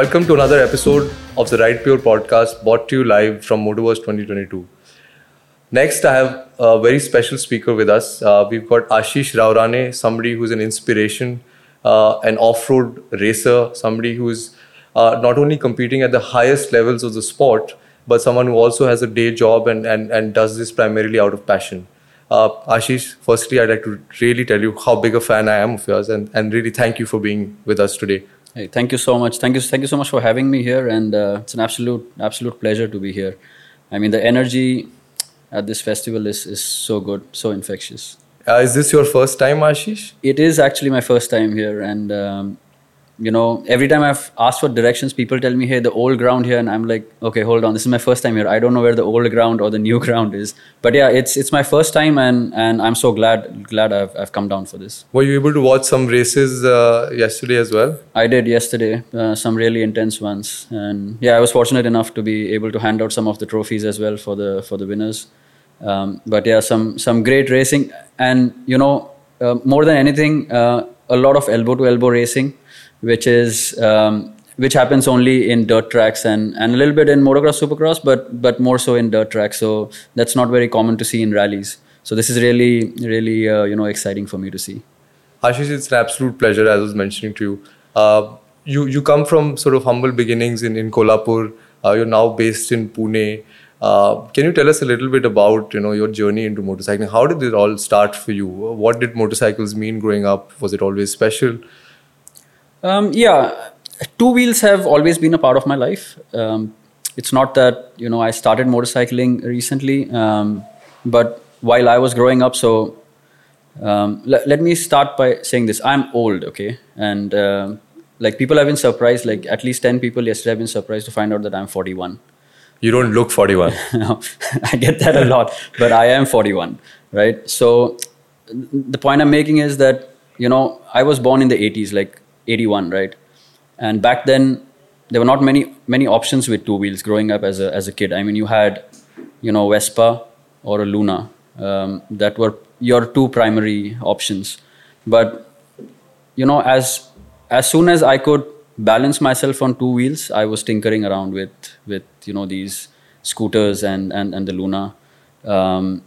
Welcome to another episode of the Ride Pure podcast brought to you live from Motoverse 2022. Next, I have a very special speaker with us. Uh, we've got Ashish Raorane, somebody who's an inspiration, uh, an off road racer, somebody who's uh, not only competing at the highest levels of the sport, but someone who also has a day job and, and, and does this primarily out of passion. Uh, Ashish, firstly, I'd like to really tell you how big a fan I am of yours and, and really thank you for being with us today. Hey, thank you so much. Thank you, thank you so much for having me here, and uh, it's an absolute, absolute pleasure to be here. I mean, the energy at this festival is is so good, so infectious. Uh, is this your first time, Ashish? It is actually my first time here, and um, you know, every time I've asked for directions, people tell me, "Hey, the old ground here," and I'm like, "Okay, hold on, this is my first time here. I don't know where the old ground or the new ground is." But yeah, it's it's my first time, and and I'm so glad glad I've I've come down for this. Were you able to watch some races uh, yesterday as well? I did yesterday, uh, some really intense ones, and yeah, I was fortunate enough to be able to hand out some of the trophies as well for the for the winners. Um, but yeah, some some great racing, and you know, uh, more than anything, uh, a lot of elbow to elbow racing which is um, which happens only in dirt tracks and, and a little bit in motocross supercross but but more so in dirt tracks. So that's not very common to see in rallies. So this is really really uh, you know exciting for me to see. Ashish it's an absolute pleasure as i was mentioning to you. Uh, you you come from sort of humble beginnings in in kolhapur. Uh, you're now based in pune. Uh, can you tell us a little bit about you know your journey into motorcycling? How did it all start for you? What did motorcycles mean growing up? Was it always special um, yeah, two wheels have always been a part of my life. Um, it's not that you know I started motorcycling recently, um, but while I was growing up, so um, let, let me start by saying this: I'm old, okay, and uh, like people have been surprised. Like at least ten people yesterday have been surprised to find out that I'm 41. You don't look 41. no, I get that a lot, but I am 41, right? So the point I'm making is that you know I was born in the 80s, like 81, right? And back then, there were not many many options with two wheels growing up as a as a kid. I mean, you had, you know, Vespa or a Luna. Um, that were your two primary options. But you know, as as soon as I could balance myself on two wheels, I was tinkering around with with you know these scooters and and and the Luna. Um,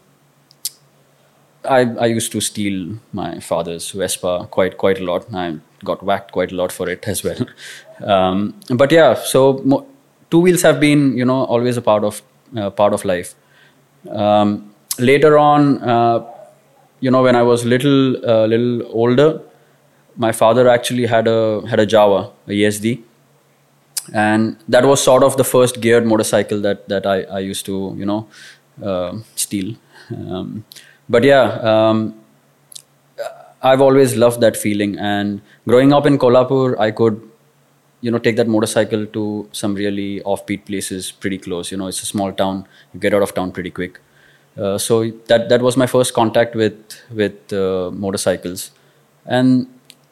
I, I used to steal my father's Vespa quite quite a lot. I got whacked quite a lot for it as well. Um, but yeah, so mo- two wheels have been you know always a part of uh, part of life. Um, later on, uh, you know, when I was little uh, little older, my father actually had a had a Jawa, a ESD, and that was sort of the first geared motorcycle that that I, I used to you know uh, steal. Um, but yeah, um, I've always loved that feeling. And growing up in Kolhapur, I could, you know, take that motorcycle to some really offbeat places pretty close. You know, it's a small town. You get out of town pretty quick. Uh, so that that was my first contact with with uh, motorcycles, and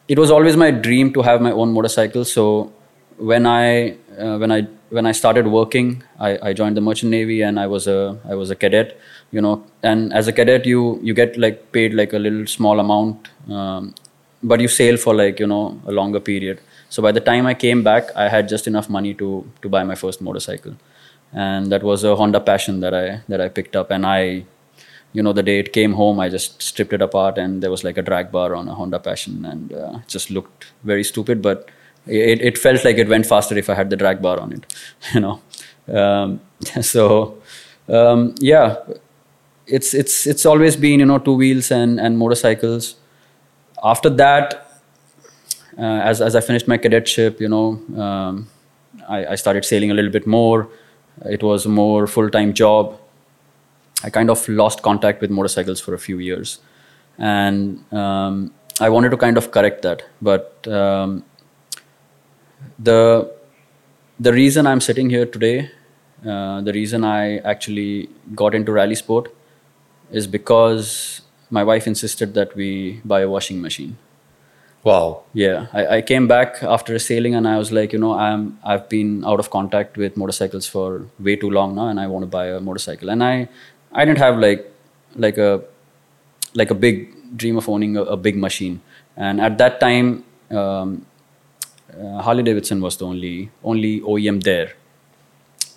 it was always my dream to have my own motorcycle. So when I uh, when I when I started working, I, I joined the merchant navy and I was a I was a cadet you know and as a cadet you you get like paid like a little small amount um, but you sail for like you know a longer period. So by the time i came back i had just enough money to to buy my first motorcycle. And that was a honda passion that i that i picked up. And i you know the day it came home i just stripped it apart and there was like a drag bar on a honda passion and uh, it just looked very stupid but it, it felt like it went faster if i had the drag bar on it you know? Um, so um, yeah it's it's it's always been you know two wheels and and motorcycles. After that, uh, as as I finished my cadetship, you know, um, I, I started sailing a little bit more. It was a more full time job. I kind of lost contact with motorcycles for a few years, and um, I wanted to kind of correct that. But um, the the reason I'm sitting here today, uh, the reason I actually got into rally sport is because my wife insisted that we buy a washing machine. Wow. Yeah, I, I came back after a sailing and I was like, you know, I'm I've been out of contact with motorcycles for way too long now, and I want to buy a motorcycle. And I I didn't have like like a like a big dream of owning a, a big machine. And at that time, um, uh, Harley Davidson was the only only OEM there.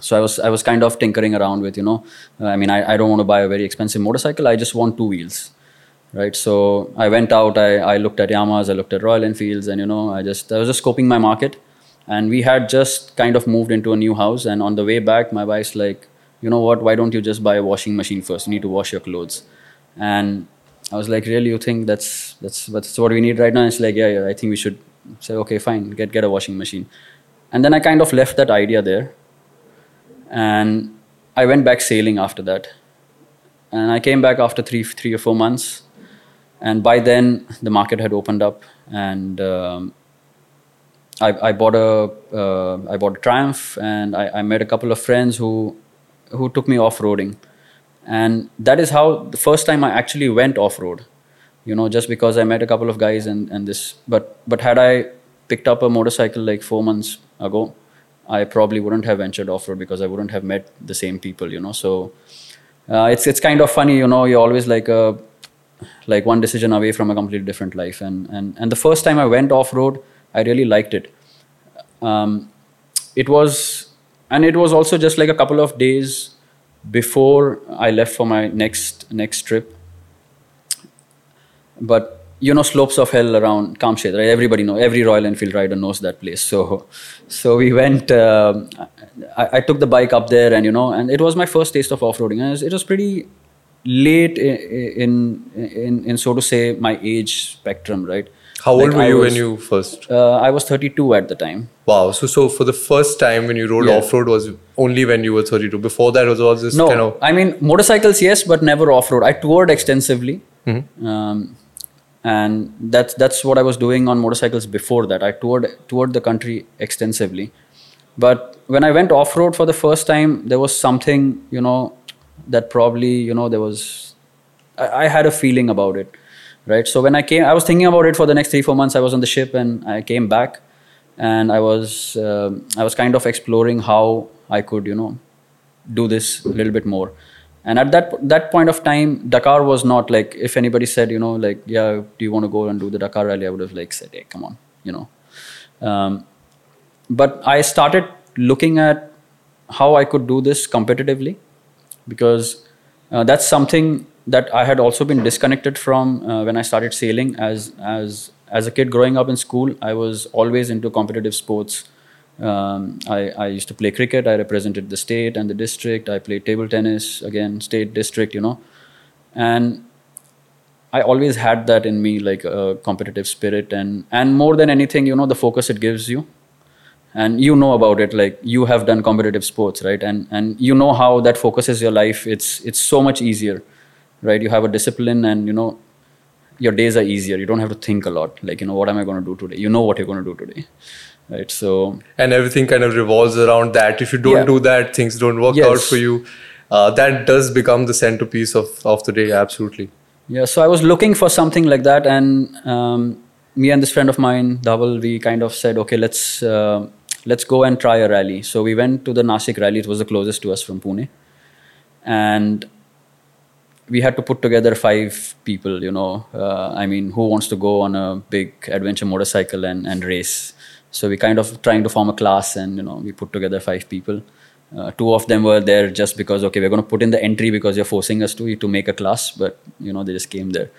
So I was I was kind of tinkering around with you know, uh, I mean I, I don't want to buy a very expensive motorcycle. I just want two wheels, right? So I went out. I, I looked at Yamahas. I looked at Royal Enfields, and you know I just I was just scoping my market. And we had just kind of moved into a new house. And on the way back, my wife's like, you know what? Why don't you just buy a washing machine first? You need to wash your clothes. And I was like, really? You think that's that's that's what we need right now? And it's like, yeah, yeah. I think we should say, okay, fine, get get a washing machine. And then I kind of left that idea there, and I went back sailing after that. And I came back after three three or four months, and by then the market had opened up, and um, I, I bought a uh, I bought a Triumph, and I, I met a couple of friends who who took me off roading and that is how the first time i actually went off road you know just because i met a couple of guys and and this. But but had i picked up a motorcycle like 4 months ago i probably wouldn't have ventured off road because i wouldn't have met the same people you know? So uh, it's it's kind of funny you know? You're always like a like one decision away from a completely different life. And and and the first time i went off road i really liked it. Um, it was and it was also just like a couple of days before I left for my next next trip. But you know slopes of hell around Kamshet, right? Everybody know. Every Royal Enfield rider knows that place. So, so we went. Uh, I, I, took the bike up there, and you know, and it was my first taste of off-roading. And it was, it was pretty late in, in in in so to say my age spectrum, right? How old like were you was, when you first? Uh, I was 32 at the time. Wow. So, so for the first time when you rode yeah. off road was only when you were 32. Before that was all this no, kind of. I mean, motorcycles, yes, but never off road. I toured extensively. Mm-hmm. Um, and that's that's what I was doing on motorcycles before that. I toured toured the country extensively, but when I went off road for the first time, there was something you know that probably you know there was I, I had a feeling about it right? So when i came i was thinking about it for the next three four months i was on the ship and i came back and i was uh, i was kind of exploring how i could you know do this a little bit more and at that that point of time dakar was not like if anybody said you know like yeah do you want to go and do the dakar rally i would have like said hey come on you know um, but i started looking at how i could do this competitively because uh, that's something that I had also been disconnected from uh, when I started sailing. As as as a kid growing up in school, I was always into competitive sports. Um, I, I used to play cricket. I represented the state and the district. I played table tennis again, state, district. You know, and I always had that in me, like a competitive spirit, and and more than anything, you know, the focus it gives you. And you know about it like you have done competitive sports right? And and you know how that focuses your life. It's it's so much easier right? You have a discipline and you know your days are easier. You don't have to think a lot like you know what am i going to do today? You know what you're going to do today right so and everything kind of revolves around that. If you don't yeah. do that things don't work yes. out for you. Uh, that does become the centerpiece of, of the day absolutely. Yeah so i was looking for something like that and um, me and this friend of mine Dhaval, we kind of said okay let's uh, let's go and try a rally. So we went to the Nashik rally. It was the closest to us from Pune. And we had to put together five people you know uh, i mean who wants to go on a big adventure motorcycle and, and race so we kind of trying to form a class and you know we put together five people uh, two of them were there just because okay we're going to put in the entry because you're forcing us to to make a class but you know they just came there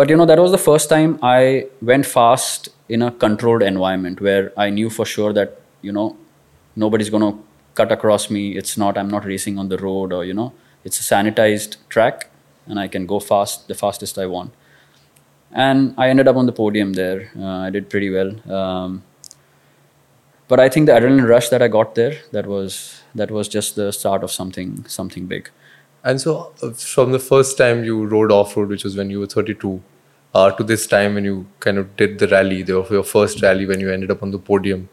but you know that was the first time i went fast in a controlled environment where i knew for sure that you know nobody's going to cut across me it's not i'm not racing on the road or you know it's a sanitized track, and I can go fast, the fastest I want. And I ended up on the podium there. Uh, I did pretty well. Um, but I think the adrenaline rush that I got there, that was that was just the start of something something big. And so, uh, from the first time you rode off road, which was when you were 32, uh, to this time when you kind of did the rally, the, your first rally when you ended up on the podium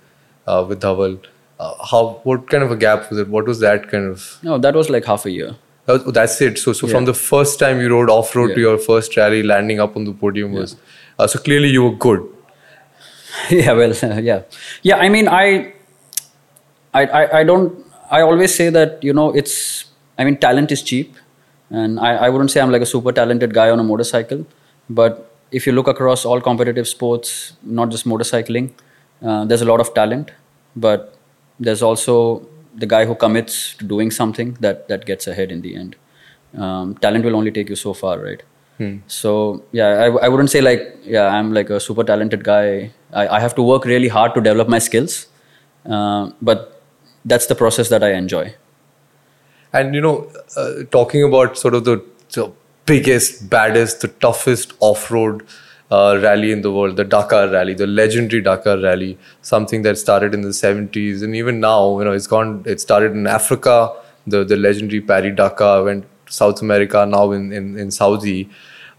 uh, with Dhaval, uh, how what kind of a gap was it? What was that kind of? No, that was like half a year. Oh, that's it. So, so yeah. from the first time you rode off road yeah. to your first rally, landing up on the podium was uh, so clearly you were good. yeah, well, yeah, yeah. I mean, I, I, I, I, don't. I always say that you know it's. I mean, talent is cheap, and I, I wouldn't say I'm like a super talented guy on a motorcycle, but if you look across all competitive sports, not just motorcycling, Uh, there's a lot of talent, but there's also the guy who commits to doing something that that gets ahead in the end. Um, talent will only take you so far, right? So yeah, I, I wouldn't say like yeah I'm like a super talented guy. I, I have to work really hard to develop my skills, uh, but that's the process that I enjoy. And you know, uh, talking about sort of the, the biggest, baddest, the toughest off-road uh, rally in the world, the Dakar Rally, the legendary Dakar Rally, something that started in the 70s, and even now, you know, it's gone. It started in Africa, the the legendary Paris Dakar went South America, now in in, in Saudi.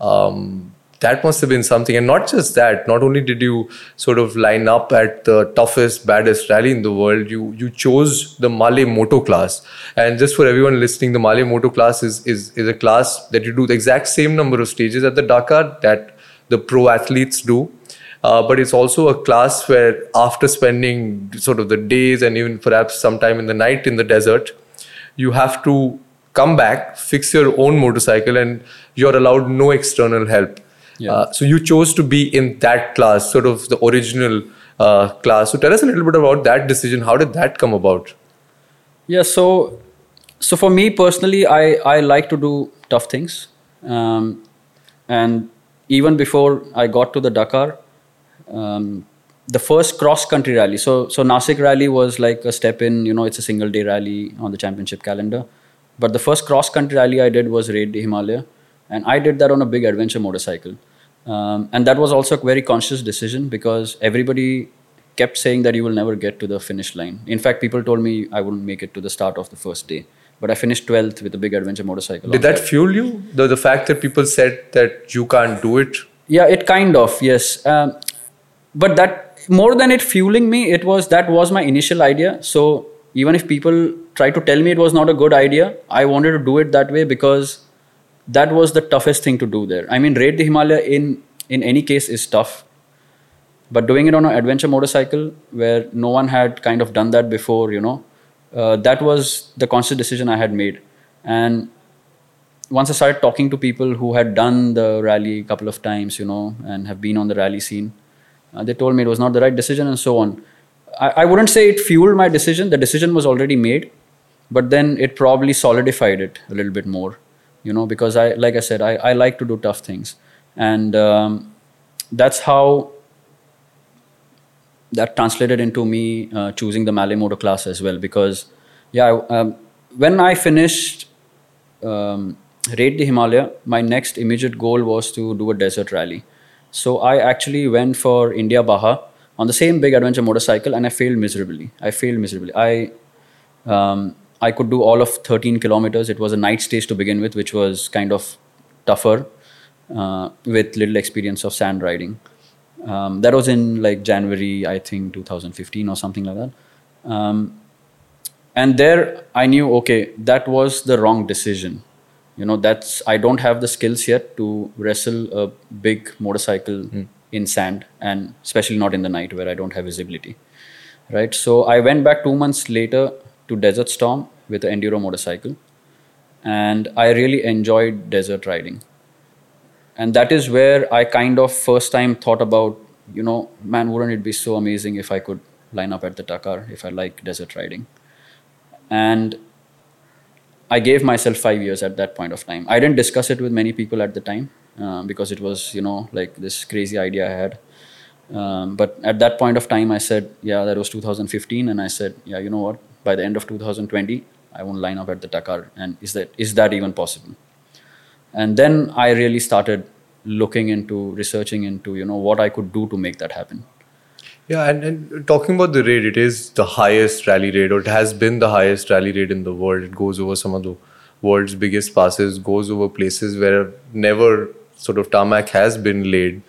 Um, that must have been something, and not just that. Not only did you sort of line up at the toughest, baddest rally in the world, you you chose the Malle Moto class. And just for everyone listening, the Malle Moto class is is is a class that you do the exact same number of stages at the Dakar that the pro athletes do. Uh, but it's also a class where after spending sort of the days and even perhaps sometime in the night in the desert, you have to come back, fix your own motorcycle, and you're allowed no external help. Yeah. Uh, so you chose to be in that class, sort of the original uh, class. So tell us a little bit about that decision. How did that come about? Yeah, so so for me personally, I I like to do tough things, um, and even before I got to the Dakar, um, the first cross country rally. So so Nasik rally was like a step in. You know, it's a single day rally on the championship calendar, but the first cross country rally I did was Raid the Himalaya, and I did that on a big adventure motorcycle, um, and that was also a very conscious decision because everybody kept saying that you will never get to the finish line. In fact, people told me I wouldn't make it to the start of the first day. But I finished 12th with a big adventure motorcycle. Did that fuel you? The the fact that people said that you can't do it. Yeah, it kind of, yes. Um, but that, more than it fueling me, it was that was my initial idea. So even if people tried to tell me it was not a good idea, I wanted to do it that way because that was the toughest thing to do there. I mean, Raid the Himalaya in, in any case is tough but doing it on an adventure motorcycle where no one had kind of done that before you know uh, that was the conscious decision i had made and once i started talking to people who had done the rally a couple of times you know and have been on the rally scene uh, they told me it was not the right decision and so on I, I wouldn't say it fueled my decision. The decision was already made but then it probably solidified it a little bit more you know because i like i said i, I like to do tough things. And um, that's how that translated into me uh, choosing the Malle Moto class as well. Because yeah um, when I finished um, Raid the Himalaya my next immediate goal was to do a desert rally. So I actually went for India Baja on the same big adventure motorcycle and I failed miserably. I failed miserably. I um, I could do all of 13 kilometers. It was a night stage to begin with which was kind of tougher uh, with little experience of sand riding. Um, that was in like January, I think 2015 or something like that. Um, and there I knew, okay, that was the wrong decision. You know, that's I don't have the skills yet to wrestle a big motorcycle in sand, and especially not in the night where I don't have visibility. Right. So I went back two months later to Desert Storm with an enduro motorcycle, and I really enjoyed desert riding and that is where i kind of first time thought about you know man wouldn't it be so amazing if i could line up at the dakar if i like desert riding and i gave myself 5 years at that point of time i didn't discuss it with many people at the time uh, because it was you know like this crazy idea i had. Um, but at that point of time i said yeah that was 2015 and i said yeah you know what? By the end of 2020 i won't line up at the dakar. And is that is that even possible? And then i really started looking into researching into you know what i could do to make that happen. Yeah, and, and talking about the raid, it is the highest rally raid, or it has been the highest rally raid in the world. It goes over some of the world's biggest passes, goes over places where never sort of tarmac has been laid.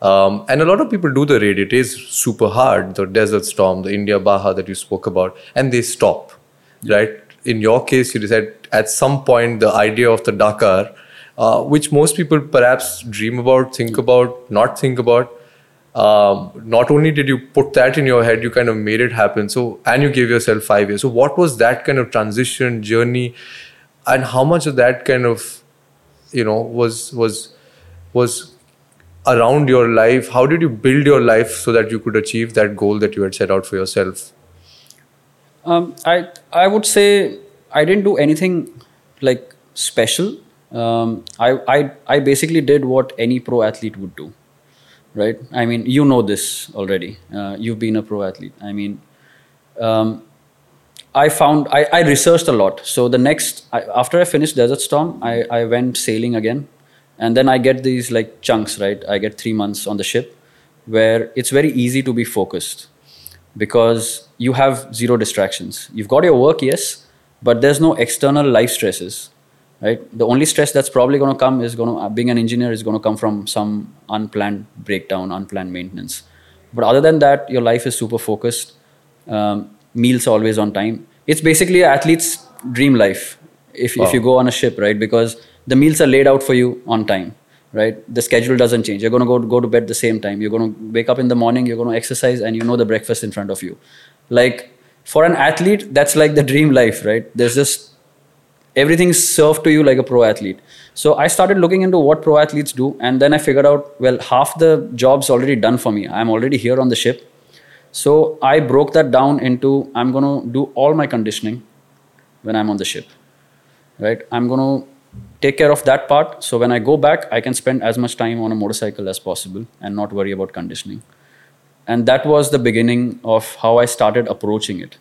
Um, and a lot of people do the raid. It is super hard. The Desert Storm, the India Baja that you spoke about, and they stop, right? In your case, you decide at some point the idea of the Dakar, uh, which most people perhaps dream about, think about, not think about um, not only did you put that in your head, you kind of made it happen. So, and you gave yourself five years. So, what was that kind of transition journey, and how much of that kind of, you know, was was was around your life how did you build your life so that you could achieve that goal that you had set out for yourself um, I I would say I didn't do anything like special. Um, I, I I basically did what any pro athlete would do, right? I mean, you know this already. Uh, you've been a pro athlete. I mean, um, I found I, I researched a lot. So the next I, after I finished Desert Storm, I, I went sailing again, and then I get these like chunks, right? I get three months on the ship, where it's very easy to be focused because you have zero distractions. You've got your work, yes, but there's no external life stresses, right? The only stress that's probably going to come is going to being an engineer is going to come from some unplanned breakdown, unplanned maintenance. But other than that, your life is super focused. Um, meals always on time. It's basically an athlete's dream life if, Wow. if you go on a ship, right? Because the meals are laid out for you on time, right? The schedule doesn't change. You're going to go go to bed the same time. You're going to wake up in the morning. You're going to exercise, and you know the breakfast in front of you. Like for an athlete, that's like the dream life, right? There's just everything's served to you like a pro athlete. So I started looking into what pro athletes do, and then I figured out well, half the job's already done for me. I'm already here on the ship. So I broke that down into I'm going to do all my conditioning when I'm on the ship, right? I'm going to take care of that part. So when I go back, I can spend as much time on a motorcycle as possible and not worry about conditioning. And that was the beginning of how I started approaching it.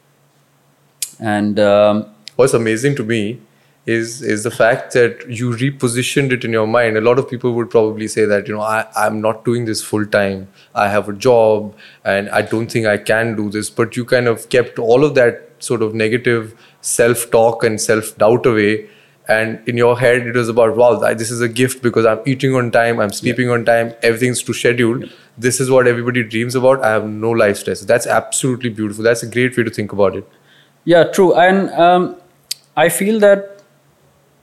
And um, what's amazing to me is is the fact that you repositioned it in your mind a lot of people would probably say that you know I, i'm not doing this full time i have a job and i don't think i can do this but you kind of kept all of that sort of negative self talk and self doubt away and in your head it was about wow this is a gift because i'm eating on time i'm sleeping on time everything's to schedule this is what everybody dreams about i have no life stress that's absolutely beautiful that's a great way to think about it Yeah, true. And um, I feel that,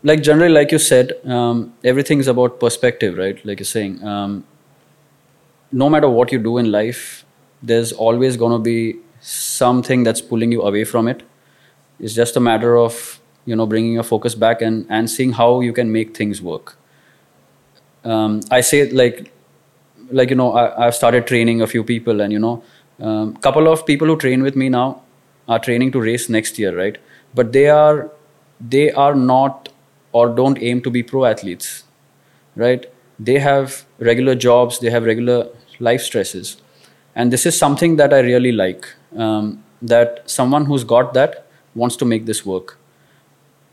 like generally, like you said, um, everything's about perspective, right? Like you're saying, um, no matter what you do in life, there's always going to be something that's pulling you away from it. It's just a matter of you know bringing your focus back and and seeing how you can make things work. Um, I say like like you know I, I've started training a few people and you know um, couple of people who train with me now are training to race next year right? But they are they are not or don't aim to be pro athletes right? They have regular jobs they have regular life stresses. And this is something that i really like um, that someone who's got that wants to make this work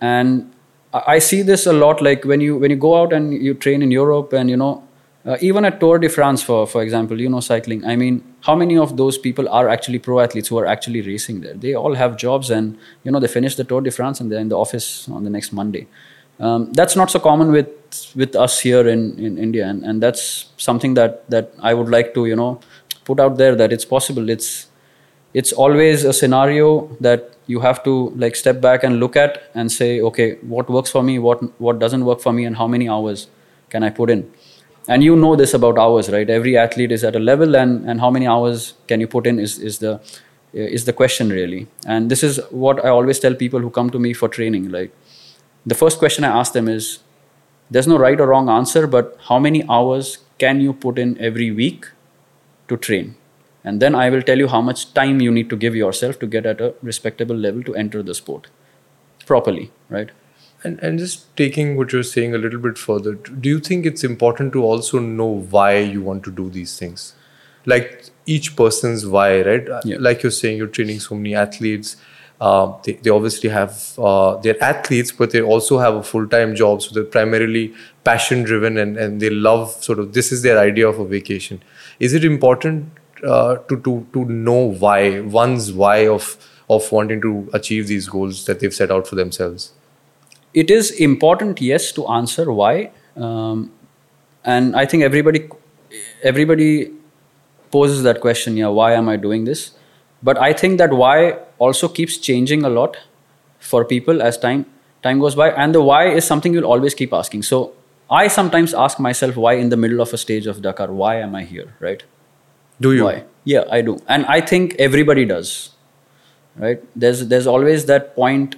and I see this a lot. Like when you when you go out and you train in Europe, and you know, uh, even at Tour de France, for for example, you know, cycling. I mean, how many of those people are actually pro athletes who are actually racing there? They all have jobs, and you know, they finish the Tour de France and they're in the office on the next Monday. Um, that's not so common with with us here in in India, and and that's something that that I would like to you know put out there that it's possible. It's it's always a scenario that you have to like step back and look at and say okay what works for me what what doesn't work for me and how many hours can i put in? And you know this about hours right? Every athlete is at a level and and how many hours can you put in is is the is the question really. And this is what i always tell people who come to me for training like the first question i ask them is there's no right or wrong answer but how many hours can you put in every week to train and then i will tell you how much time you need to give yourself to get at a respectable level to enter the sport properly right And, and just taking what you're saying a little bit further, do you think it's important to also know why you want to do these things? Like each person's why, right? Yeah. Like you're saying, you're training so many athletes. Um, they, they obviously have, uh, they're athletes, but they also have a full time job. So they're primarily passion driven and, and they love sort of, this is their idea of a vacation. Is it important uh, to, to, to know why, one's why of, of wanting to achieve these goals that they've set out for themselves? it is important yes to answer why um, and i think everybody everybody poses that question yeah why am i doing this? But i think that why also keeps changing a lot for people as time time goes by and the why is something you'll always keep asking. So i sometimes ask myself why in the middle of a stage of dakar why am i here right Do you? why yeah i do and i think everybody does right there's there's always that point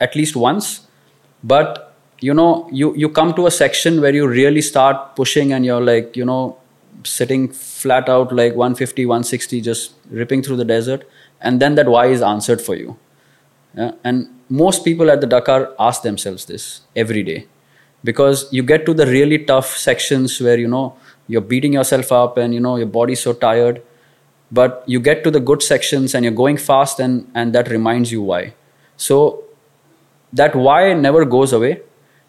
at least once but you know you you come to a section where you really start pushing and you're like you know sitting flat out like 150 160 just ripping through the desert and then that why is answered for you yeah? and most people at the dakar ask themselves this every day because you get to the really tough sections where you know you're beating yourself up and you know your body's so tired but you get to the good sections and you're going fast and and that reminds you why so that why never goes away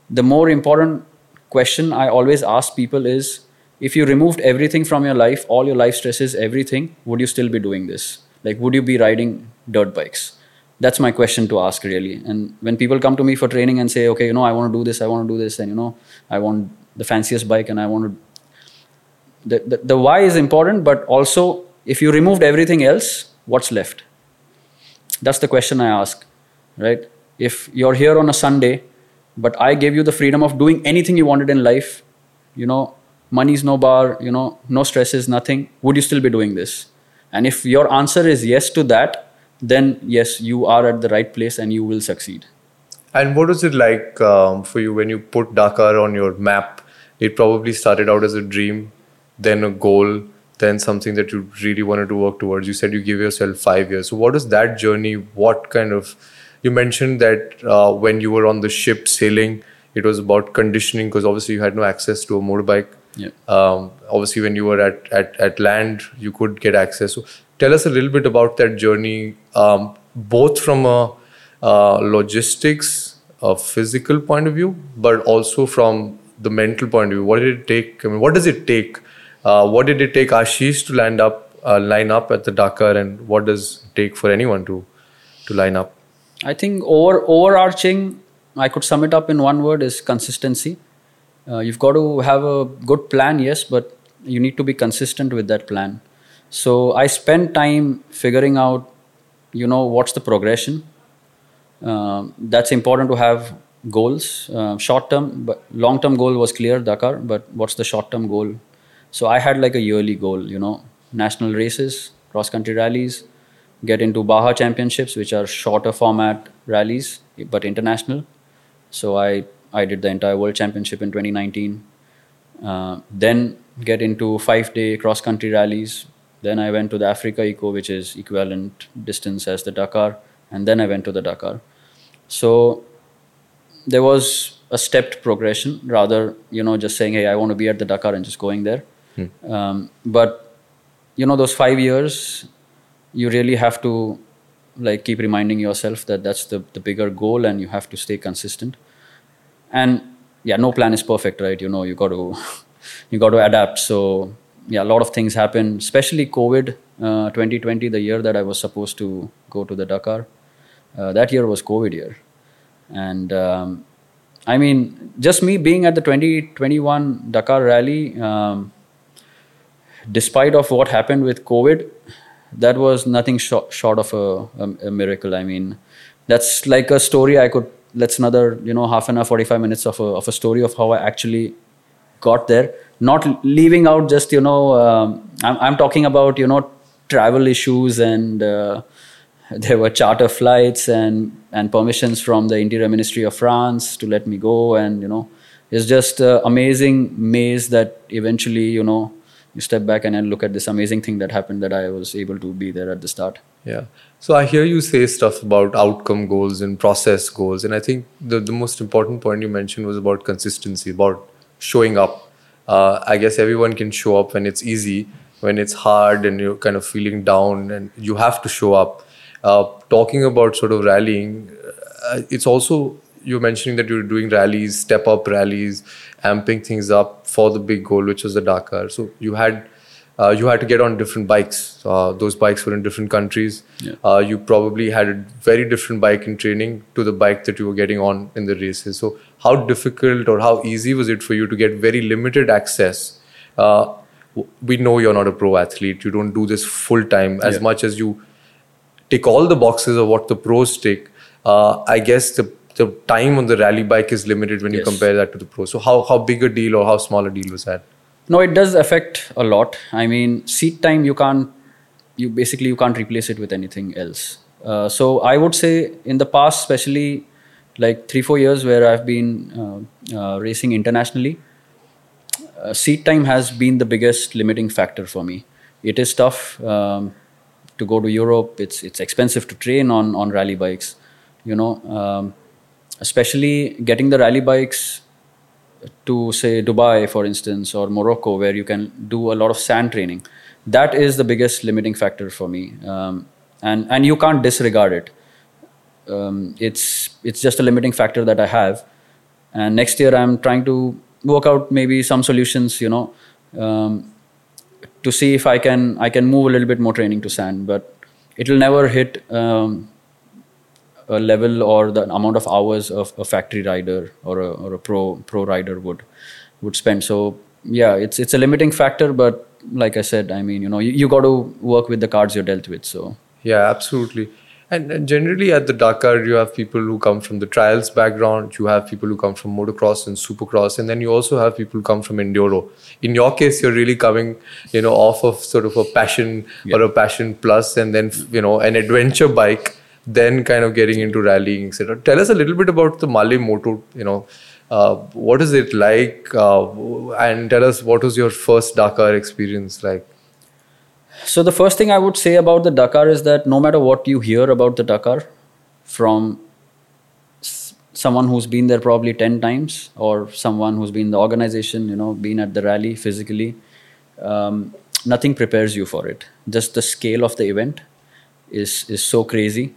the more important question I always ask people is if you removed everything from your life, all your life stresses, everything, would you still be doing this? Like, would you be riding dirt bikes? That's my question to ask, really. And when people come to me for training and say, okay, you know, I want to do this, I want to do this, and you know, I want the fanciest bike and I want to. The, the, the why is important, but also if you removed everything else, what's left? That's the question I ask, right? If you're here on a Sunday but i gave you the freedom of doing anything you wanted in life you know money's no bar you know no stresses nothing would you still be doing this and if your answer is yes to that then yes you are at the right place and you will succeed and what was it like um, for you when you put dakar on your map it probably started out as a dream then a goal then something that you really wanted to work towards you said you give yourself five years so what is that journey what kind of you mentioned that uh, when you were on the ship sailing, it was about conditioning because obviously you had no access to a motorbike. Yeah. Um, obviously, when you were at, at, at land, you could get access. So, tell us a little bit about that journey, um, both from a uh, logistics, a physical point of view, but also from the mental point of view. What did it take? I mean, what does it take? Uh, what did it take Ashish to land up, uh, line up at the Dakar, and what does it take for anyone to to line up? I think over overarching, I could sum it up in one word: is consistency. Uh, you've got to have a good plan, yes, but you need to be consistent with that plan. So I spent time figuring out, you know, what's the progression. Uh, that's important to have goals. Uh, short term, but long term goal was clear, Dakar. But what's the short term goal? So I had like a yearly goal, you know, national races, cross country rallies, get into Baja Championships, which are shorter format rallies but international. So I I did the entire World Championship in 2019. Uh, then get into five day cross country rallies. Then I went to the Africa Eco, which is equivalent distance as the Dakar, and then I went to the Dakar. So there was a stepped progression rather, you know, just saying, hey, I want to be at the Dakar and just going there. Hmm. Um, but you know, those five years you really have to like keep reminding yourself that that's the, the bigger goal and you have to stay consistent. And yeah no plan is perfect right? You know you got to you got to adapt. So yeah a lot of things happen especially covid uh, 2020 the year that i was supposed to go to the dakar. Uh, that year was covid year. And um, i mean just me being at the 2021 dakar rally um, despite of what happened with covid that was nothing short, short of a, a, a, miracle. I mean, that's like a story I could. Let's another you know half an hour, forty five minutes of a of a story of how I actually got there. Not leaving out just you know. Um, I'm I'm talking about you know travel issues and. Uh, there were charter flights and and permissions from the interior ministry of france to let me go and you know it's just amazing maze that eventually you know you step back and then look at this amazing thing that happened that I was able to be there at the start. Yeah. So I hear you say stuff about outcome goals and process goals. And I think the, the most important point you mentioned was about consistency, about showing up. Uh, I guess everyone can show up when it's easy, when it's hard and you're kind of feeling down and you have to show up. Uh, talking about sort of rallying, uh, it's also you're mentioning that you're doing rallies, step up rallies, amping things up for the big goal, which was the Dakar. So you had uh, you had to get on different bikes. Uh, those bikes were in different countries. Yeah. Uh, you probably had a very different bike in training to the bike that you were getting on in the races. So how difficult or how easy was it for you to get very limited access? Uh, we know you're not a pro athlete. You don't do this full time as yeah. much as you tick all the boxes of what the pros tick. Uh, I guess the the time on the rally bike is limited when you compare that to the pro. So how how big a deal or how small a deal was that? No, it does affect a lot. I mean, seat time you can't you basically you can't replace it with anything else. Uh, so I would say in the past, especially like three four years where I've been uh, uh, racing internationally, uh, seat time has been the biggest limiting factor for me. It is tough um, to go to Europe. It's it's expensive to train on on rally bikes. You know, um, especially getting the rally bikes to say Dubai, for instance, or Morocco, where you can do a lot of sand training. That is the biggest limiting factor for me, um, and and you can't disregard it. Um, it's it's just a limiting factor that I have, and next year I'm trying to work out maybe some solutions. You know, um, to see if I can I can move a little bit more training to sand, but it will never hit a level or the amount of hours of a factory rider or a, or a pro pro rider would would spend. So yeah, it's it's a limiting factor, but like I said, I mean, you know, you, you got to work with the cards you're dealt with. So yeah, absolutely. And, and generally at the Dakar, you have people who come from the trials background, you have people who come from motocross and supercross, and then you also have people who come from enduro. In your case, you're really coming, you know, off of sort of a passion yeah. or a passion plus, and then you know, an adventure bike then kind of getting into rallying, etc. Tell us a little bit about the Malle Moto. You know, uh, what is it like? Uh, and tell us what was your first Dakar experience like? So the first thing I would say about the Dakar is that no matter what you hear about the Dakar from someone who's been there probably 10 times or someone who's been in the organization, you know, been at the rally physically, um, nothing prepares you for it. Just the scale of the event is is so crazy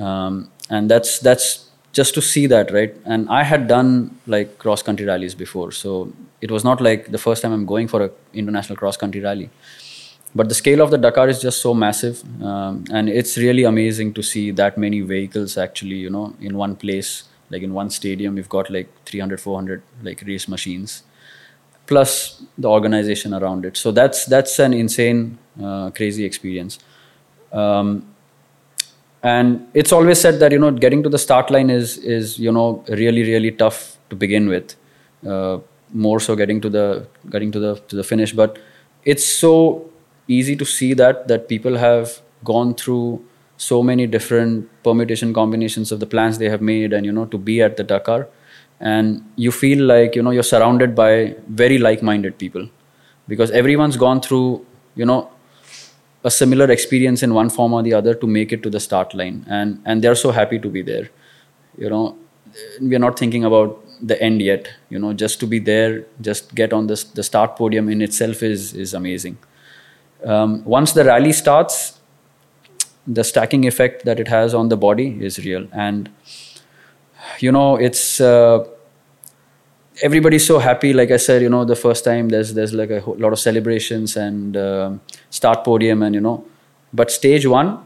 um, and that's that's just to see that right? And i had done like cross country rallies before. So it was not like the first time i'm going for an international cross country rally. But the scale of the dakar is just so massive. Um, and it's really amazing to see that many vehicles actually you know in one place like in one stadium you've got like 300 400 like race machines plus the organization around it. So that's that's an insane uh, crazy experience. Um, and it's always said that you know getting to the start line is is you know really really tough to begin with. Uh, more so getting to the getting to the to the finish. But it's so easy to see that that people have gone through so many different permutation combinations of the plans they have made and you know to be at the dakar and you feel like you know you're surrounded by very like minded people. Because everyone's gone through you know a similar experience in one form or the other to make it to the start line. And and they're so happy to be there. You know we're not thinking about the end yet. You know just to be there just get on this the start podium in itself is is amazing. Um, once the rally starts the stacking effect that it has on the body is real. And you know it's uh, everybody's so happy. Like i said you know the first time there's there's like a lot of celebrations and uh, start podium and you know but stage one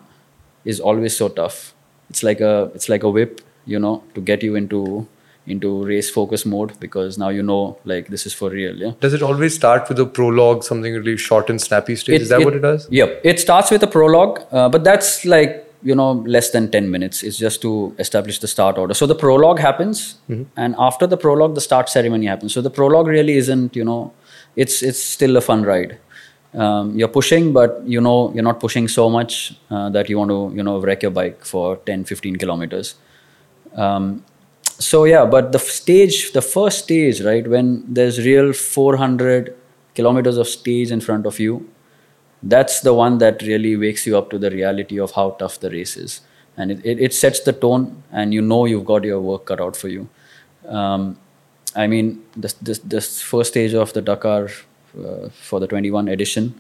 is always so tough. It's like a it's like a whip you know to get you into into race focus mode because now you know like this is for real yeah. Does it always start with a prologue something really short and snappy stage? It, is that it, what it does? Yep. It starts with a prologue uh, but that's like you know less than 10 minutes. It's just to establish the start order. So the prologue happens mm-hmm. and after the prologue the start ceremony happens. So the prologue really isn't you know it's it's still a fun ride. Um, you're pushing but you know you're not pushing so much uh, that you want to you know wreck your bike for 10 15 kilometers. Um, so yeah but the stage the first stage right when there's real 400 kilometers of stage in front of you that's the one that really wakes you up to the reality of how tough the race is. And it, it, it sets the tone and you know you've got your work cut out for you. Um, i mean this, this, this first stage of the dakar uh, for the 21 edition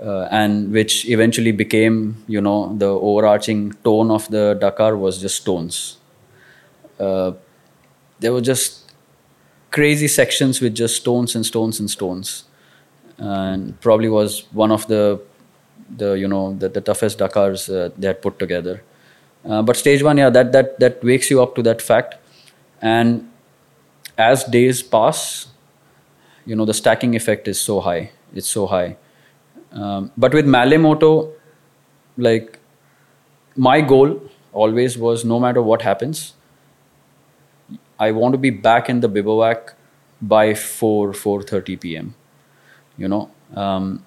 uh, and which eventually became you know the overarching tone of the dakar was just stones. Uh, there were just crazy sections with just stones and stones and stones and probably was one of the the you know the, the toughest Dakars uh, they had put together. Uh, but stage one, yeah, that that that wakes you up to that fact, and as days pass, you know the stacking effect is so high. It's so high. Um, but with Malle Moto, like my goal always was no matter what happens, I want to be back in the bivouac by 4 4:30 p.m you know, um,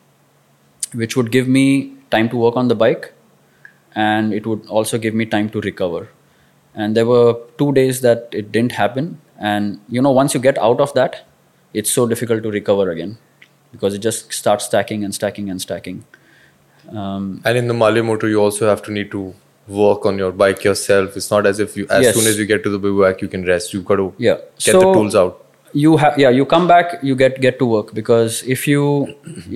which would give me time to work on the bike and it would also give me time to recover. and there were two days that it didn't happen and you know once you get out of that it's so difficult to recover again because it just starts stacking and stacking and stacking um, and in the Malle Moto, you also have to need to work on your bike yourself. It's not as if you, as Yes. soon as you get to the bivouac, you can rest. You've got to yeah get the tools out. You have yeah you come back you get get to work. Because if you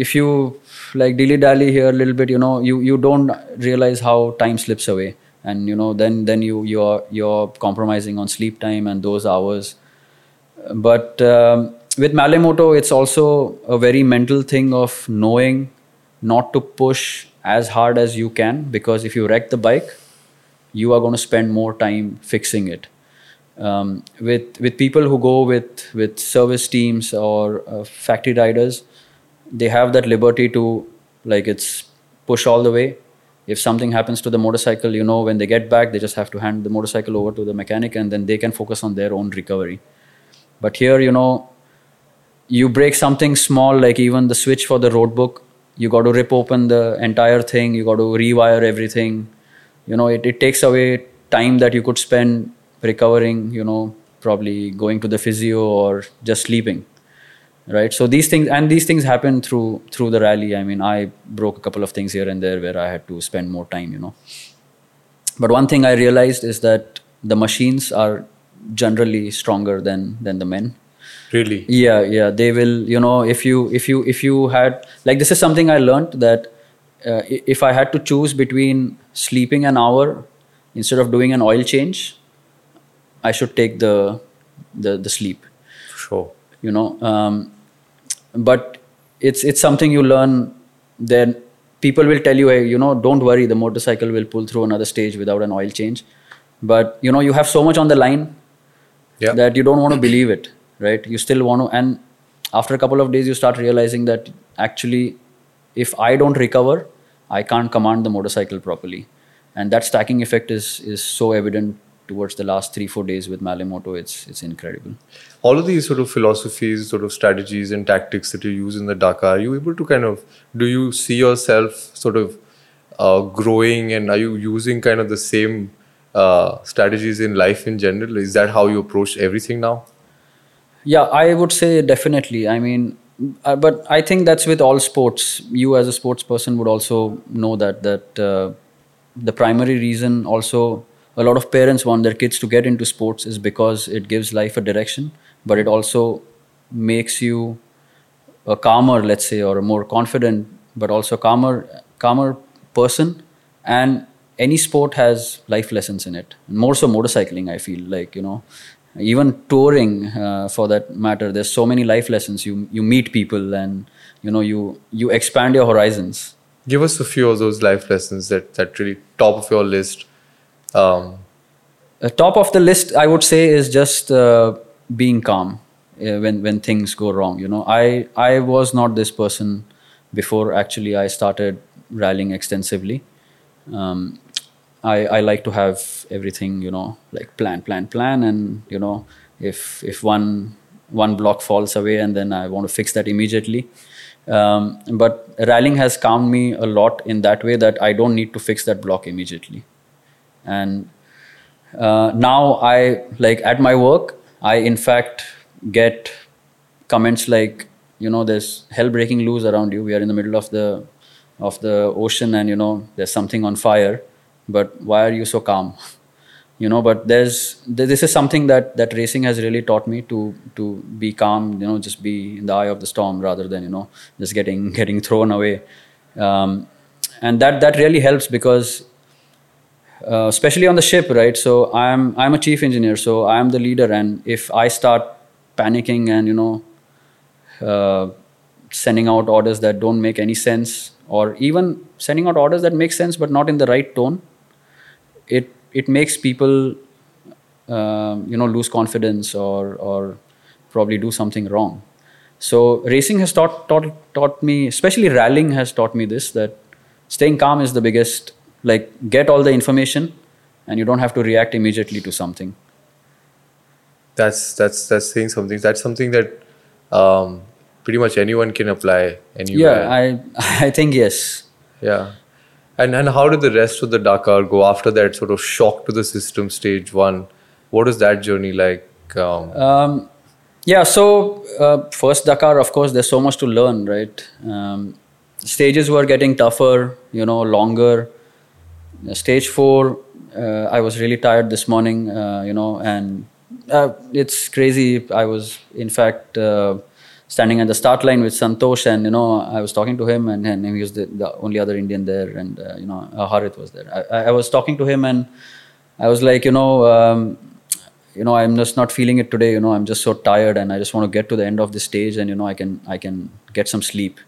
if you like dilly dally here a little bit you know you you don't realize how time slips away. And you know then then you you're you're compromising on sleep time and those hours. But um, with Malle Moto, it's also a very mental thing of knowing not to push as hard as you can. Because if you wreck the bike, you are going to spend more time fixing it. Um, with with people who go with with service teams or uh, factory riders, they have that liberty to like it's push all the way. If something happens to the motorcycle, you know when they get back, they just have to hand the motorcycle over to the mechanic and then they can focus on their own recovery. But here, you know, you break something small, like even the switch for the road book, you got to rip open the entire thing, you got to rewire everything. You know, it, it takes away time that you could spend recovering, you know, probably going to the physio or just sleeping. Right. So these things and these things happen through through the rally. I mean, I broke a couple of things here and there where I had to spend more time, you know. But one thing I realized is that the machines are generally stronger than than the men Really? yeah yeah they will you know if you if you if you had like this is something i learned that uh, if i had to choose between sleeping an hour instead of doing an oil change i should take the the, the sleep Sure. you know um, but it's it's something you learn then people will tell you hey you know don't worry the motorcycle will pull through another stage without an oil change but you know you have so much on the line Yeah. that you don't want to believe it right you still want to and after a couple of days you start realizing that actually if i don't recover i can't command the motorcycle properly and that stacking effect is is so evident towards the last 3 4 days with Malle Moto, it's it's incredible all of these sort of philosophies, sort of strategies and tactics that you use in the Dakar, are you able to kind of do you see yourself sort of uh, growing and are you using kind of the same uh, strategies in life in general? Is that how you approach everything now? Yeah, I would say definitely. I mean, uh, but I think that's with all sports. You as a sports person would also know that that uh, the primary reason also a lot of parents want their kids to get into sports is because it gives life a direction, but it also makes you a calmer, let's say, or a more confident, but also calmer, calmer person. And any sport has life lessons in it. More so, motorcycling. I feel like you know, even touring, uh, for that matter. There's so many life lessons. You you meet people, and you know, you you expand your horizons. Give us a few of those life lessons that that really top of your list. Um, top of the list, I would say, is just uh, being calm uh, when when things go wrong. You know, I I was not this person before. Actually, I started rallying extensively. Um, I I like to have everything, you know, like plan, plan, plan, and you know, if if one one block falls away, and then I want to fix that immediately. Um, but rallying has calmed me a lot in that way that I don't need to fix that block immediately and uh, now i like at my work i in fact get comments like you know there's hell breaking loose around you. We are in the middle of the of the ocean and you know there's something on fire. But why are you so calm? You know but there's this is something that that racing has really taught me to to be calm you know just be in the eye of the storm rather than you know just getting getting thrown away. Um, and that that really helps because uh, especially on the ship right? So i'm i'm a chief engineer so i'm the leader. And if i start panicking and you know uh, sending out orders that don't make any sense or even sending out orders that make sense but not in the right tone it it makes people um, you know lose confidence or or probably do something wrong. So racing has taught taught taught me especially rallying has taught me this that staying calm is the biggest like get all the information and you don't have to react immediately to something that's that's that's saying something. That's something that um, pretty much anyone can apply anywhere. yeah i i think yes Yeah. And and how did the rest of the Dakar go after that sort of shock to the system stage one? What is that journey like? Um, Um, yeah, so uh, first Dakar, of course, there's so much to learn, right? Um, stages were getting tougher, you know, longer. Stage four, uh, I was really tired this morning, uh, you know, and uh, it's crazy. I was, in fact, standing at the start line with Santosh, and you know, I was talking to him, and, and he was the, the only other Indian there, and uh, you know, Harith was there. I, I- I was talking to him, and I was like, you know, um, you know, I'm just not feeling it today. You know, I'm just so tired, and I just want to get to the end of the stage, and you know, I can I can get some sleep.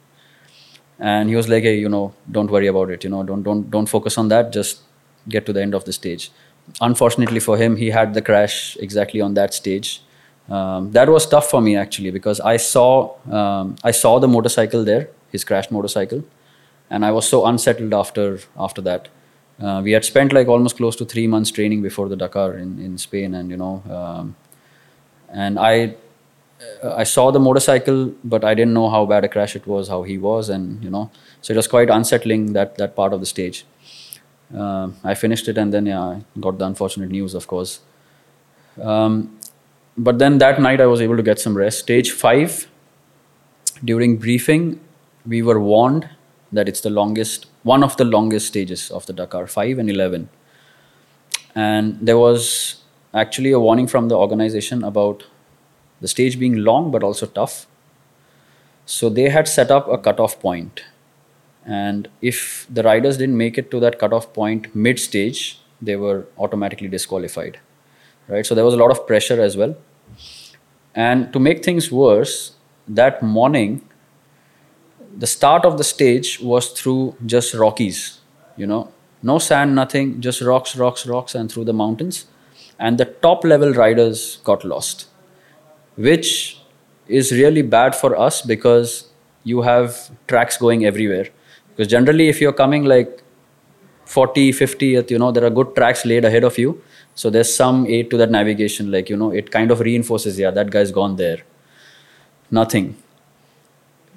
And he was like, hey, you know, don't worry about it. You know, don't don't don't focus on that. Just get to the end of the stage. Unfortunately for him, he had the crash exactly on that stage. Um, that was tough for me actually because I saw um, I saw the motorcycle there, his crashed motorcycle, and I was so unsettled after after that. Uh, we had spent like almost close to three months training before the Dakar in, in Spain, and you know, um, and I I saw the motorcycle, but I didn't know how bad a crash it was, how he was, and you know, so it was quite unsettling that that part of the stage. Uh, I finished it, and then yeah, I got the unfortunate news, of course. Um, but then that night, I was able to get some rest. Stage five, during briefing, we were warned that it's the longest, one of the longest stages of the Dakar, five and eleven. And there was actually a warning from the organization about the stage being long but also tough. So they had set up a cutoff point. And if the riders didn't make it to that cutoff point mid stage, they were automatically disqualified. Right? So there was a lot of pressure as well. And to make things worse, that morning, the start of the stage was through just rockies, you know, no sand, nothing, just rocks, rocks, rocks, and through the mountains. And the top level riders got lost, which is really bad for us because you have tracks going everywhere. Because generally, if you're coming like 40, 50th, you know, there are good tracks laid ahead of you. So there's some aid to that navigation, like, you know, it kind of reinforces, yeah, that guy's gone there. Nothing.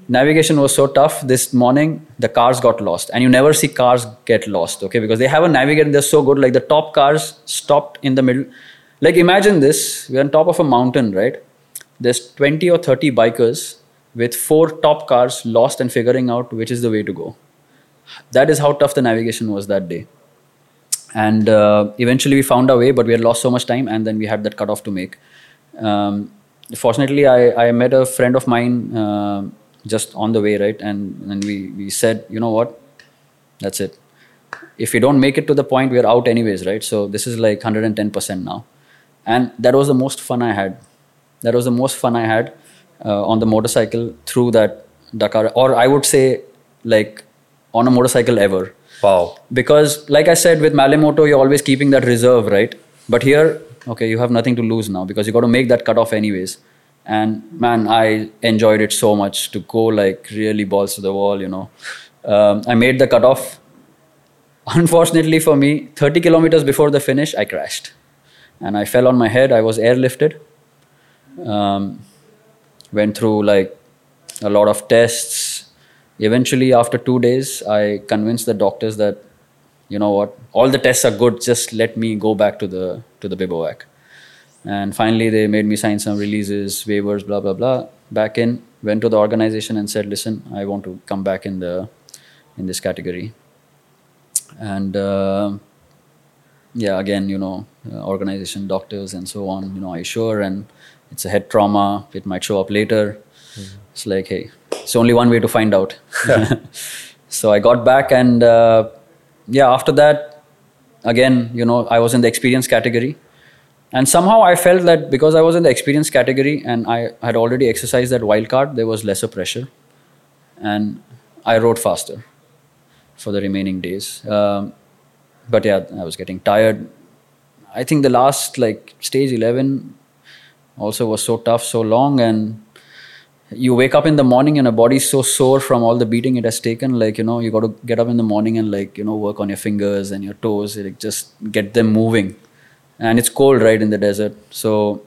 Navigation was so tough this morning the cars got lost. And you never see cars get lost okay? Because they have a navigator they're so good. Like the top cars stopped in the middle. Like imagine this. We're on top of a mountain right there's 20 or 30 bikers with four top cars lost and figuring out which is the way to go. That is how tough the navigation was that day. And uh, eventually we found our way but we had lost so much time and then we had that cutoff to make. Um, fortunately I, I met a friend of mine uh, just on the way right? And, and we, we said you know what? That's it. If we don't make it to the point we're out anyways right? So this is like 110% now. And that was the most fun i had that was the most fun i had uh, on the motorcycle through that dakar. Or i would say like on a motorcycle ever. Wow. because like i said with Malle Moto you're always keeping that reserve right? But here okay you have nothing to lose now because you got to make that cutoff anyways. And man i enjoyed it so much to go like really balls to the wall you know. Um, i made the cutoff. Unfortunately for me 30 kilometers before the finish i crashed. And i fell on my head. I was airlifted um, went through like a lot of tests. Eventually after two days i convinced the doctors that you know what all the tests are good just let me go back to the to the bivouac and finally they made me sign some releases waivers blah blah blah. Back in went to the organization and said listen i want to come back in the in this category. And uh, yeah again you know uh, organization doctors and so on you know I sure? And it's a head trauma. It might show up later. It's like hey it's only one way to find out. So i got back and uh, yeah after that again you know i was in the experience category. And somehow i felt that because i was in the experience category and i had already exercised that wild card there was lesser pressure. And i rode faster for the remaining days. Um, but yeah i was getting tired. I think the last like stage 11 also was so tough so long and you wake up in the morning and a body's so sore from all the beating it has taken like you know you got to get up in the morning and like you know work on your fingers and your toes like just get them moving. And it's cold right in the desert. So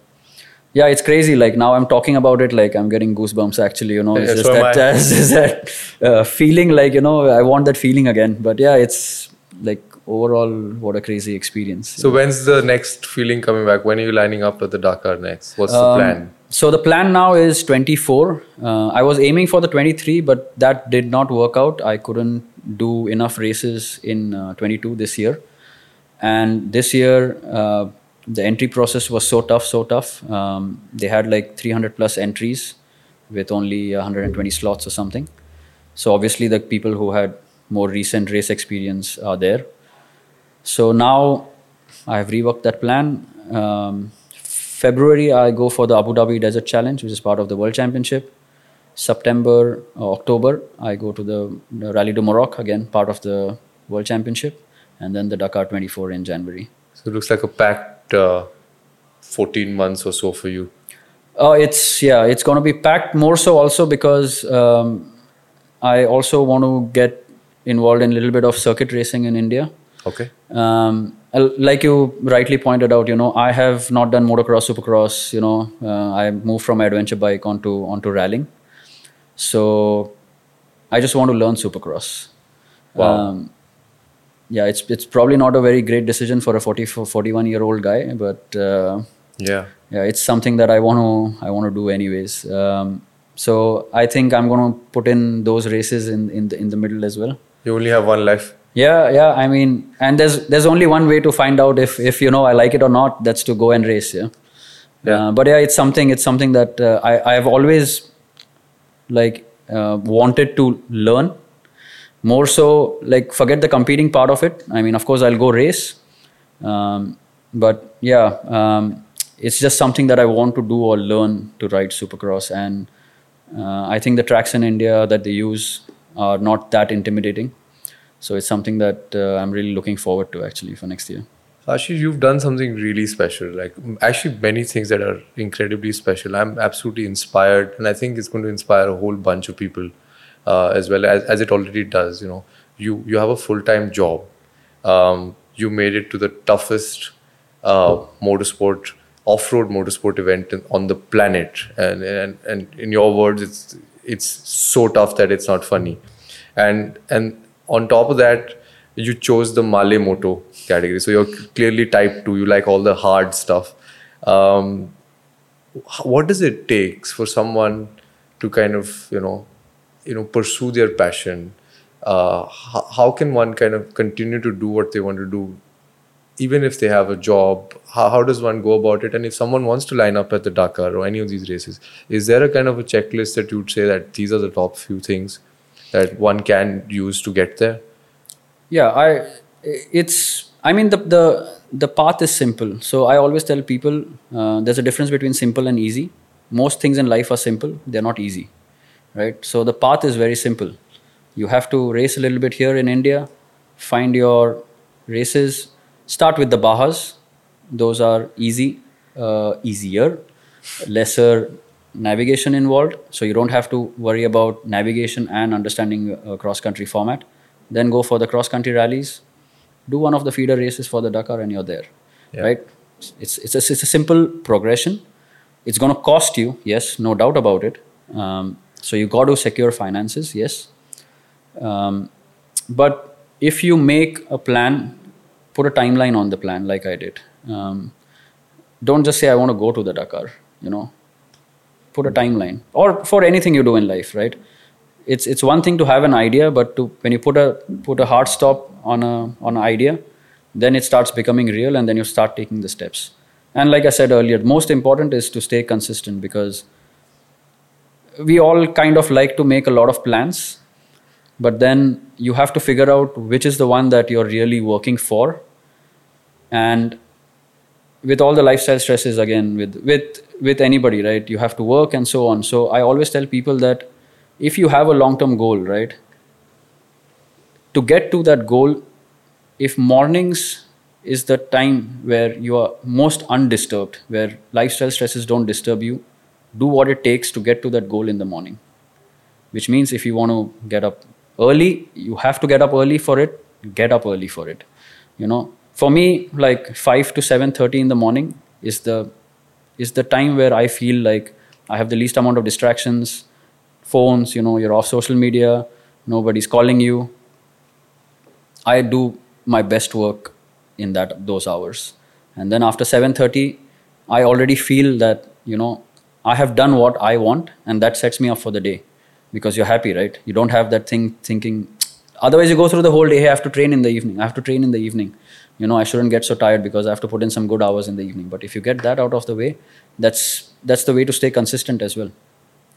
yeah it's crazy. Like now i'm talking about it like i'm getting goosebumps actually you know. It's just so that, I. it's just that uh, feeling like you know i want that feeling again. But yeah it's like overall what a crazy experience So when's the next feeling coming back? When are you lining up at the Dakar next? What's the Um, plan? So the plan now is 24. Uh, I was aiming for the 23, but that did not work out. I couldn't do enough races in uh, 22 this year. And this year, uh, the entry process was so tough, so tough. Um, they had like 300 plus entries with only 120 slots or something. So obviously, the people who had more recent race experience are there. So now I have reworked that plan. Um, February, I go for the Abu Dhabi Desert Challenge, which is part of the World Championship. September, uh, October, I go to the, the Rally du Maroc, again, part of the World Championship. And then the Dakar 24 in January. So it looks like a packed uh, 14 months or so for you. Uh, it's yeah, it's going to be packed more so also because um, I also want to get involved in a little bit of circuit racing in India. Okay. Um, like you rightly pointed out, you know, I have not done motocross, supercross. You know, uh, I moved from my adventure bike onto onto rallying. So I just want to learn supercross. Wow. Um, yeah, it's it's probably not a very great decision for a 40, 41 year old guy, but uh, Yeah. yeah, it's something that I want to I want to do anyways. Um, so I think I'm going to put in those races in in the in the middle as well. You only have one life. Yeah, yeah. I mean, and there's there's only one way to find out if if you know I like it or not. That's to go and race. Yeah. Yeah. Uh, but yeah, it's something. It's something that uh, I I have always like uh, wanted to learn. More so, like forget the competing part of it. I mean, of course, I'll go race. Um, but yeah, um, it's just something that I want to do or learn to ride supercross. And uh, I think the tracks in India that they use are not that intimidating. So it's something that uh, I'm really looking forward to actually for next year. Ashish, you've done something really special. Like actually many things that are incredibly special. I'm absolutely inspired, and I think it's going to inspire a whole bunch of people uh, as well as as it already does. You know, you you have a full time job. Um, you made it to the toughest uh, motorsport off road motorsport event on the planet, and, and and in your words, it's it's so tough that it's not funny, and and on top of that you chose the Malle Moto category. So you're clearly type 2, you like all the hard stuff. Um, what does it take for someone to kind of, you know, you know, pursue their passion? Uh, how, how can one kind of continue to do what they want to do, even if they have a job? How, how does one go about it? And if someone wants to line up at the Dakar or any of these races, is there a kind of a checklist that you would say that these are the top few things that one can use to get there? Yeah, I it's I mean the the the path is simple. So I always tell people uh, there's a difference between simple and easy. Most things in life are simple; they're not easy, right? So the path is very simple. You have to race a little bit here in India, find your races. Start with the Bajas; those are easy, uh, easier, lesser navigation involved. So you don't have to worry about navigation and understanding a cross country format. Then go for the cross country rallies. Do one of the feeder races for the Dakar, and you're there, Yeah. right? It's it's a, it's a simple progression. It's going to cost you, yes, no doubt about it. Um, so you got to secure finances, yes. Um, but if you make a plan, put a timeline on the plan, like I did. Um, don't just say I want to go to the Dakar. You know, put a timeline, or for anything you do in life, right? It's it's one thing to have an idea, but to when you put a put a hard stop on a on an idea, then it starts becoming real, and then you start taking the steps. And like I said earlier, most important is to stay consistent because we all kind of like to make a lot of plans, but then you have to figure out which is the one that you're really working for. And with all the lifestyle stresses again, with with with anybody, right? You have to work and so on. So I always tell people that if you have a long-term goal, right, to get to that goal, if mornings is the time where you are most undisturbed, where lifestyle stresses don't disturb you, do what it takes to get to that goal in the morning. Which means if you want to get up early, you have to get up early for it. Get up early for it. You know, for me, like five to seven thirty in the morning is the is the time where I feel like I have the least amount of distractions, phones, you know, you're off social media, nobody's calling you. I do my best work in that those hours. And then after 7:30, I already feel that, you know, I have done what I want and that sets me up for the day because you're happy, right? You don't have that thing thinking otherwise you go through the whole day, hey, I have to train in the evening. I have to train in the evening you know i shouldn't get so tired because i have to put in some good hours in the evening. But if you get that out of the way that's that's the way to stay consistent as well.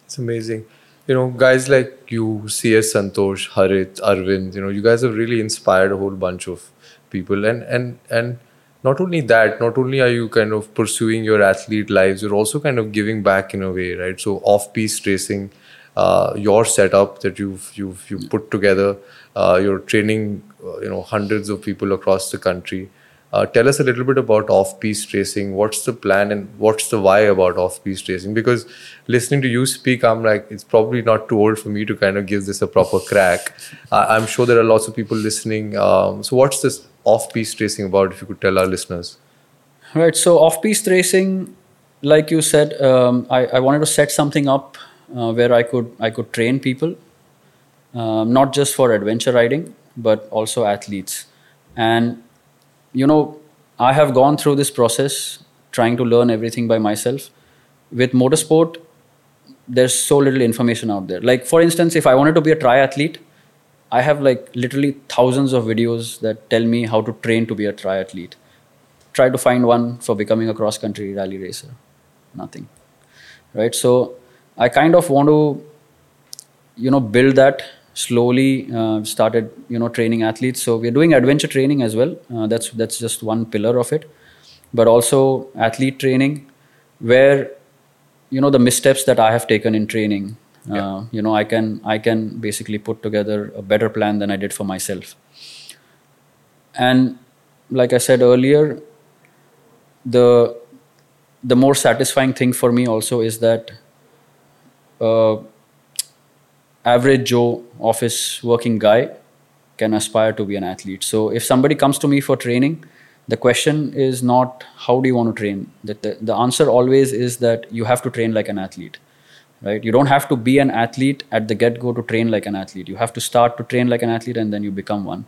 It's amazing. You know guys like you cs santosh Harith arvind you know you guys have really inspired a whole bunch of people. And and and not only that not only are you kind of pursuing your athlete lives you're also kind of giving back in a way right? So off piste racing uh, your setup that you've you've you put together you're training uh, you know hundreds of people across the country. Uh, tell us a little bit about off-piste racing. What's the plan and what's the why about off-piste racing? Because listening to you speak, I'm like, it's probably not too old for me to kind of give this a proper crack. I'm sure there are lots of people listening. Um, so, what's this off-piste racing about? If you could tell our listeners. Right. So, off-piste racing, like you said, um, I, I, wanted to set something up uh, where I could I could train people, um, not just for adventure riding, but also athletes. And, you know, I have gone through this process trying to learn everything by myself. With motorsport, there's so little information out there. Like, for instance, if I wanted to be a triathlete, I have like literally thousands of videos that tell me how to train to be a triathlete. Try to find one for becoming a cross country rally racer. Nothing. Right? So I kind of want to, you know, build that slowly uh, started you know training athletes. So we're doing adventure training as well. Uh, that's that's just one pillar of it. But also athlete training where you know the missteps that i have taken in training uh, yeah. you know i can i can basically put together a better plan than i did for myself. And like i said earlier the the more satisfying thing for me also is that uh, average Joe office working guy can aspire to be an athlete. So if somebody comes to me for training, the question is not how do you want to train. The, the, the answer always is that you have to train like an athlete. Right? You don't have to be an athlete at the get go to train like an athlete. You have to start to train like an athlete and then you become one.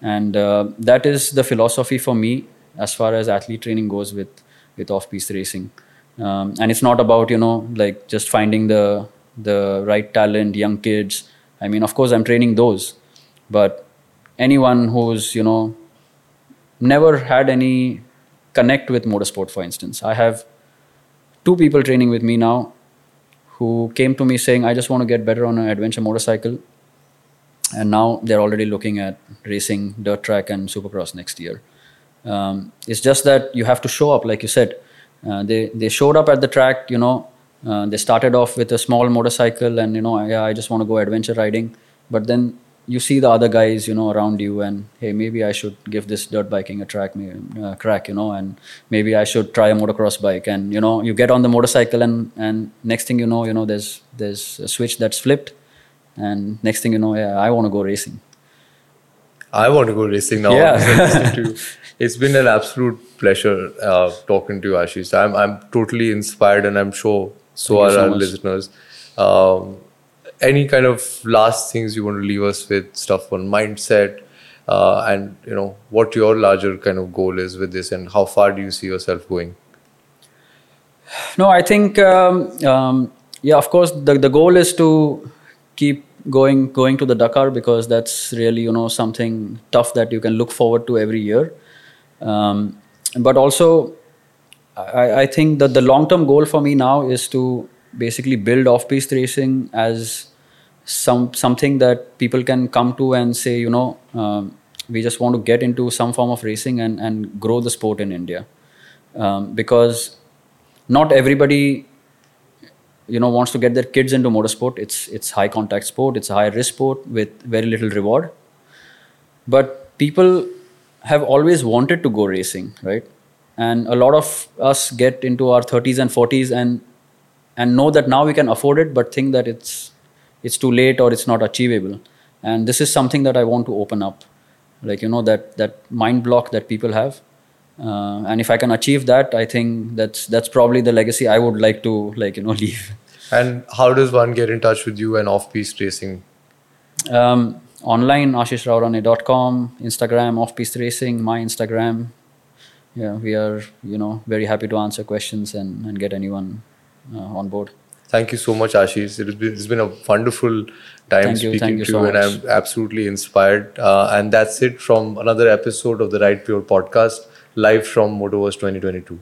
And uh, that is the philosophy for me as far as athlete training goes with, with off piste racing. Um, and it's not about, you know, like just finding the the right talent, young kids. I mean, of course, I'm training those, but anyone who's you know never had any connect with motorsport, for instance, I have two people training with me now who came to me saying, "I just want to get better on an adventure motorcycle," and now they're already looking at racing dirt track and supercross next year. Um, it's just that you have to show up, like you said. Uh, they they showed up at the track, you know, uh, they started off with a small motorcycle and you know yeah i just want to go adventure riding. But then you see the other guys you know around you and hey maybe i should give this dirt biking a track uh, crack you know and maybe i should try a motocross bike. And you know you get on the motorcycle and and next thing you know you know there's there's a switch that's flipped. And next thing you know yeah i want to go racing. I want to go racing now. Yeah. it's been an absolute pleasure uh, talking to you ashish. I'm i'm totally inspired and i'm sure so are so our much. listeners. Um, any kind of last things you want to leave us with, stuff on mindset, uh, and you know what your larger kind of goal is with this, and how far do you see yourself going? No, I think um, um, yeah, of course, the the goal is to keep going going to the Dakar because that's really you know something tough that you can look forward to every year. Um, but also I, I think that the long term goal for me now is to basically build off piste racing as some something that people can come to and say, you know, um, we just want to get into some form of racing and, and grow the sport in India. Um, because not everybody you know wants to get their kids into motorsport. It's it's high contact sport. It's a high risk sport with very little reward. But people have always wanted to go racing right and a lot of us get into our 30s and 40s and and know that now we can afford it but think that it's it's too late or it's not achievable and this is something that i want to open up like you know that that mind block that people have uh, and if I can achieve that, I think that's that's probably the legacy I would like to like you know leave. And how does one get in touch with you and Off Piste Racing? Um, online, ashishraorane.com, Instagram, Off Piste Racing, my Instagram. Yeah, we are you know very happy to answer questions and, and get anyone uh, on board. Thank you so much, Ashish. It has been, it's been a wonderful time Thank speaking you to so you, and much. I'm absolutely inspired. Uh, and that's it from another episode of the Ride Pure podcast, live from Motoverse 2022.